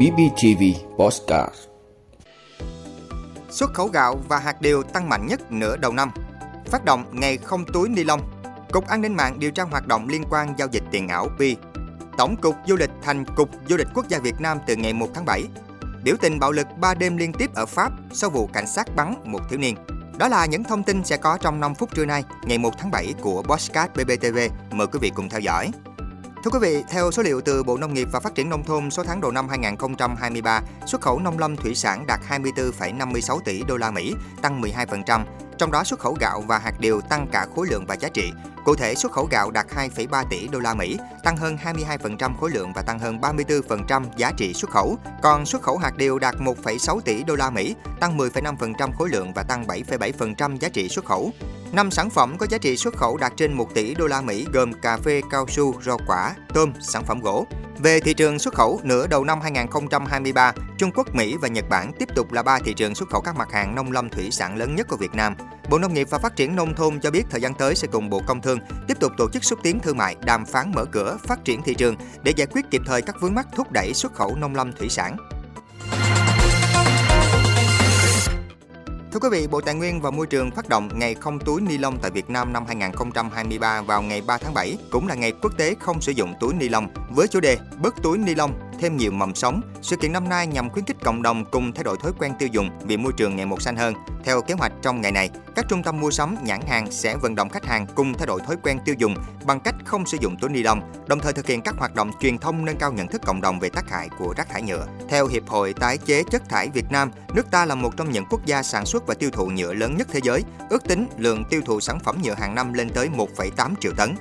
BBTV Postcard Xuất khẩu gạo và hạt điều tăng mạnh nhất nửa đầu năm. Phát động ngày không túi ni lông. Cục An ninh mạng điều tra hoạt động liên quan giao dịch tiền ảo Pi. Tổng cục Du lịch thành Cục Du lịch Quốc gia Việt Nam từ ngày 1 tháng 7. Biểu tình bạo lực 3 đêm liên tiếp ở Pháp sau vụ cảnh sát bắn một thiếu niên. Đó là những thông tin sẽ có trong 5 phút trưa nay, ngày 1 tháng 7 của Bosscat BBTV. Mời quý vị cùng theo dõi. Thưa quý vị, theo số liệu từ Bộ Nông nghiệp và Phát triển Nông thôn số tháng đầu năm 2023, xuất khẩu nông lâm thủy sản đạt 24,56 tỷ đô la Mỹ, tăng 12%, trong đó xuất khẩu gạo và hạt điều tăng cả khối lượng và giá trị. Cụ thể, xuất khẩu gạo đạt 2,3 tỷ đô la Mỹ, tăng hơn 22% khối lượng và tăng hơn 34% giá trị xuất khẩu. Còn xuất khẩu hạt điều đạt 1,6 tỷ đô la Mỹ, tăng 10,5% khối lượng và tăng 7,7% giá trị xuất khẩu. Năm sản phẩm có giá trị xuất khẩu đạt trên 1 tỷ đô la Mỹ gồm cà phê, cao su, rau quả, tôm, sản phẩm gỗ. Về thị trường xuất khẩu, nửa đầu năm 2023, Trung Quốc, Mỹ và Nhật Bản tiếp tục là ba thị trường xuất khẩu các mặt hàng nông lâm thủy sản lớn nhất của Việt Nam. Bộ Nông nghiệp và Phát triển Nông thôn cho biết thời gian tới sẽ cùng Bộ Công Thương tiếp tục tổ chức xúc tiến thương mại, đàm phán mở cửa, phát triển thị trường để giải quyết kịp thời các vướng mắc thúc đẩy xuất khẩu nông lâm thủy sản. Thưa quý vị, Bộ Tài nguyên và Môi trường phát động Ngày không túi ni lông tại Việt Nam năm 2023 vào ngày 3 tháng 7, cũng là ngày quốc tế không sử dụng túi ni lông, với chủ đề Bớt túi ni lông, thêm nhiều mầm sống. Sự kiện năm nay nhằm khuyến khích cộng đồng cùng thay đổi thói quen tiêu dùng vì môi trường ngày một xanh hơn. Theo kế hoạch trong ngày này, các trung tâm mua sắm, nhãn hàng sẽ vận động khách hàng cùng thay đổi thói quen tiêu dùng bằng cách không sử dụng túi ni lông, đồng thời thực hiện các hoạt động truyền thông nâng cao nhận thức cộng đồng về tác hại của rác thải nhựa. Theo Hiệp hội Tái chế chất thải Việt Nam, nước ta là một trong những quốc gia sản xuất và tiêu thụ nhựa lớn nhất thế giới. Ước tính lượng tiêu thụ sản phẩm nhựa hàng năm lên tới 1,8 triệu tấn.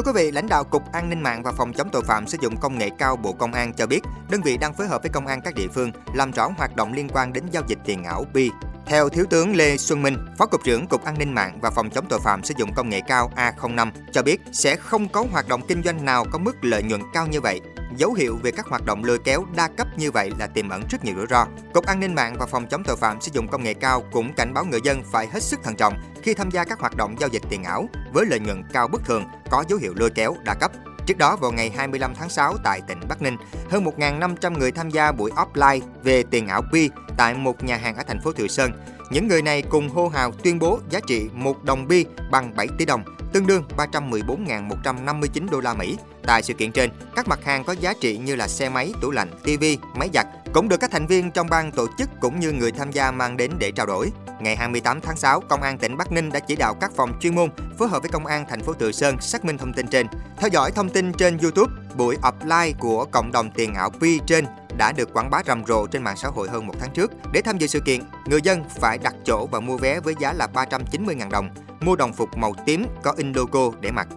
Thưa quý vị, lãnh đạo Cục An ninh mạng và Phòng chống tội phạm sử dụng công nghệ cao Bộ Công an cho biết, đơn vị đang phối hợp với công an các địa phương làm rõ hoạt động liên quan đến giao dịch tiền ảo Bi. Theo Thiếu tướng Lê Xuân Minh, Phó Cục trưởng Cục An ninh mạng và Phòng chống tội phạm sử dụng công nghệ cao A05 cho biết sẽ không có hoạt động kinh doanh nào có mức lợi nhuận cao như vậy. Dấu hiệu về các hoạt động lôi kéo đa cấp như vậy là tiềm ẩn rất nhiều rủi ro. Cục An ninh mạng và Phòng chống tội phạm sử dụng công nghệ cao cũng cảnh báo người dân phải hết sức thận trọng khi tham gia các hoạt động giao dịch tiền ảo với lợi nhuận cao bất thường, có dấu hiệu lôi kéo đa cấp. Trước đó vào ngày 25 tháng 6 tại tỉnh Bắc Ninh, hơn 1.500 người tham gia buổi offline về tiền ảo Pi tại một nhà hàng ở thành phố Thừa Sơn. Những người này cùng hô hào tuyên bố giá trị 1 đồng Bi bằng 7 tỷ đồng, tương đương 314.159 đô la Mỹ. Tại sự kiện trên, các mặt hàng có giá trị như là xe máy, tủ lạnh, TV, máy giặt cũng được các thành viên trong ban tổ chức cũng như người tham gia mang đến để trao đổi. Ngày 28 tháng 6, Công an tỉnh Bắc Ninh đã chỉ đạo các phòng chuyên môn phối hợp với Công an thành phố Từ Sơn xác minh thông tin trên. Theo dõi thông tin trên YouTube, buổi offline của cộng đồng tiền ảo Pi trên đã được quảng bá rầm rộ trên mạng xã hội hơn một tháng trước. Để tham dự sự kiện, người dân phải đặt chỗ và mua vé với giá là 390.000 đồng, mua đồng phục màu tím có in logo để mặc.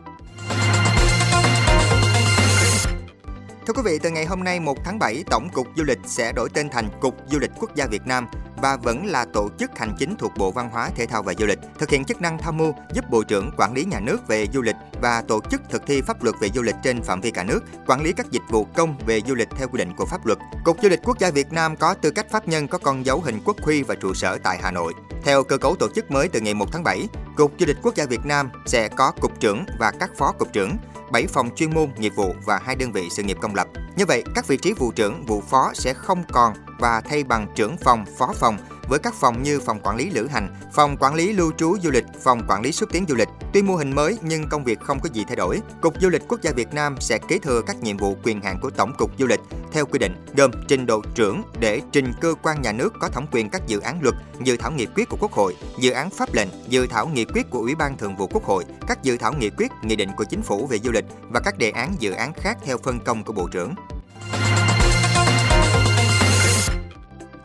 Thưa quý vị, từ ngày hôm nay 1 tháng 7, Tổng cục Du lịch sẽ đổi tên thành Cục Du lịch Quốc gia Việt Nam và vẫn là tổ chức hành chính thuộc Bộ Văn hóa, Thể thao và Du lịch, thực hiện chức năng tham mưu giúp Bộ trưởng quản lý nhà nước về du lịch và tổ chức thực thi pháp luật về du lịch trên phạm vi cả nước, quản lý các dịch vụ công về du lịch theo quy định của pháp luật. Cục Du lịch Quốc gia Việt Nam có tư cách pháp nhân có con dấu hình quốc huy và trụ sở tại Hà Nội. Theo cơ cấu tổ chức mới từ ngày 1 tháng 7, Cục Du lịch Quốc gia Việt Nam sẽ có cục trưởng và các phó cục trưởng, 7 phòng chuyên môn, nghiệp vụ và hai đơn vị sự nghiệp công lập. Như vậy, các vị trí vụ trưởng, vụ phó sẽ không còn và thay bằng trưởng phòng, phó phòng với các phòng như phòng quản lý lữ hành, phòng quản lý lưu trú du lịch, phòng quản lý xúc tiến du lịch. Tuy mô hình mới nhưng công việc không có gì thay đổi. Cục Du lịch Quốc gia Việt Nam sẽ kế thừa các nhiệm vụ quyền hạn của Tổng cục Du lịch theo quy định, gồm trình độ trưởng để trình cơ quan nhà nước có thẩm quyền các dự án luật, dự thảo nghị quyết của Quốc hội, dự án pháp lệnh, dự thảo nghị quyết của Ủy ban Thường vụ Quốc hội, các dự thảo nghị quyết, nghị định của chính phủ về du lịch và các đề án dự án khác theo phân công của Bộ trưởng.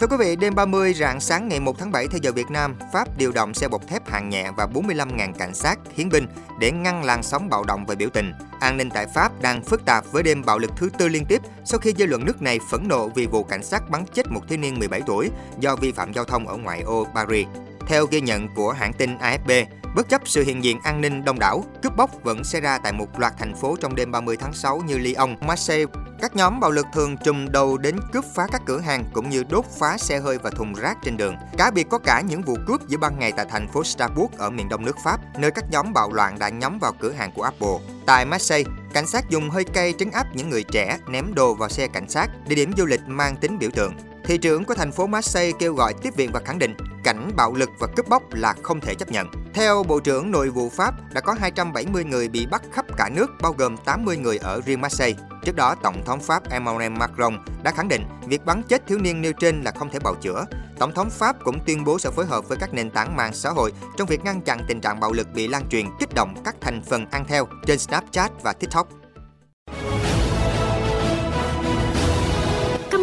Thưa quý vị, đêm 30 rạng sáng ngày 1 tháng 7 theo giờ Việt Nam, Pháp điều động xe bọc thép hạng nhẹ và 45.000 cảnh sát, hiến binh để ngăn làn sóng bạo động và biểu tình. An ninh tại Pháp đang phức tạp với đêm bạo lực thứ tư liên tiếp sau khi dư luận nước này phẫn nộ vì vụ cảnh sát bắn chết một thiếu niên 17 tuổi do vi phạm giao thông ở ngoại ô Paris. Theo ghi nhận của hãng tin AFP, bất chấp sự hiện diện an ninh đông đảo, cướp bóc vẫn xảy ra tại một loạt thành phố trong đêm 30 tháng 6 như Lyon, Marseille, các nhóm bạo lực thường trùm đầu đến cướp phá các cửa hàng cũng như đốt phá xe hơi và thùng rác trên đường. Cá biệt có cả những vụ cướp giữa ban ngày tại thành phố Strasbourg ở miền đông nước Pháp, nơi các nhóm bạo loạn đã nhắm vào cửa hàng của Apple. Tại Marseille, cảnh sát dùng hơi cay trấn áp những người trẻ ném đồ vào xe cảnh sát, địa điểm du lịch mang tính biểu tượng. Thị trưởng của thành phố Marseille kêu gọi tiếp viện và khẳng định cảnh bạo lực và cướp bóc là không thể chấp nhận. Theo Bộ trưởng Nội vụ Pháp, đã có 270 người bị bắt khắp cả nước, bao gồm 80 người ở riêng Marseille. Trước đó, Tổng thống Pháp Emmanuel Macron đã khẳng định việc bắn chết thiếu niên nêu trên là không thể bào chữa. Tổng thống Pháp cũng tuyên bố sẽ phối hợp với các nền tảng mạng xã hội trong việc ngăn chặn tình trạng bạo lực bị lan truyền kích động các thành phần ăn theo trên Snapchat và TikTok.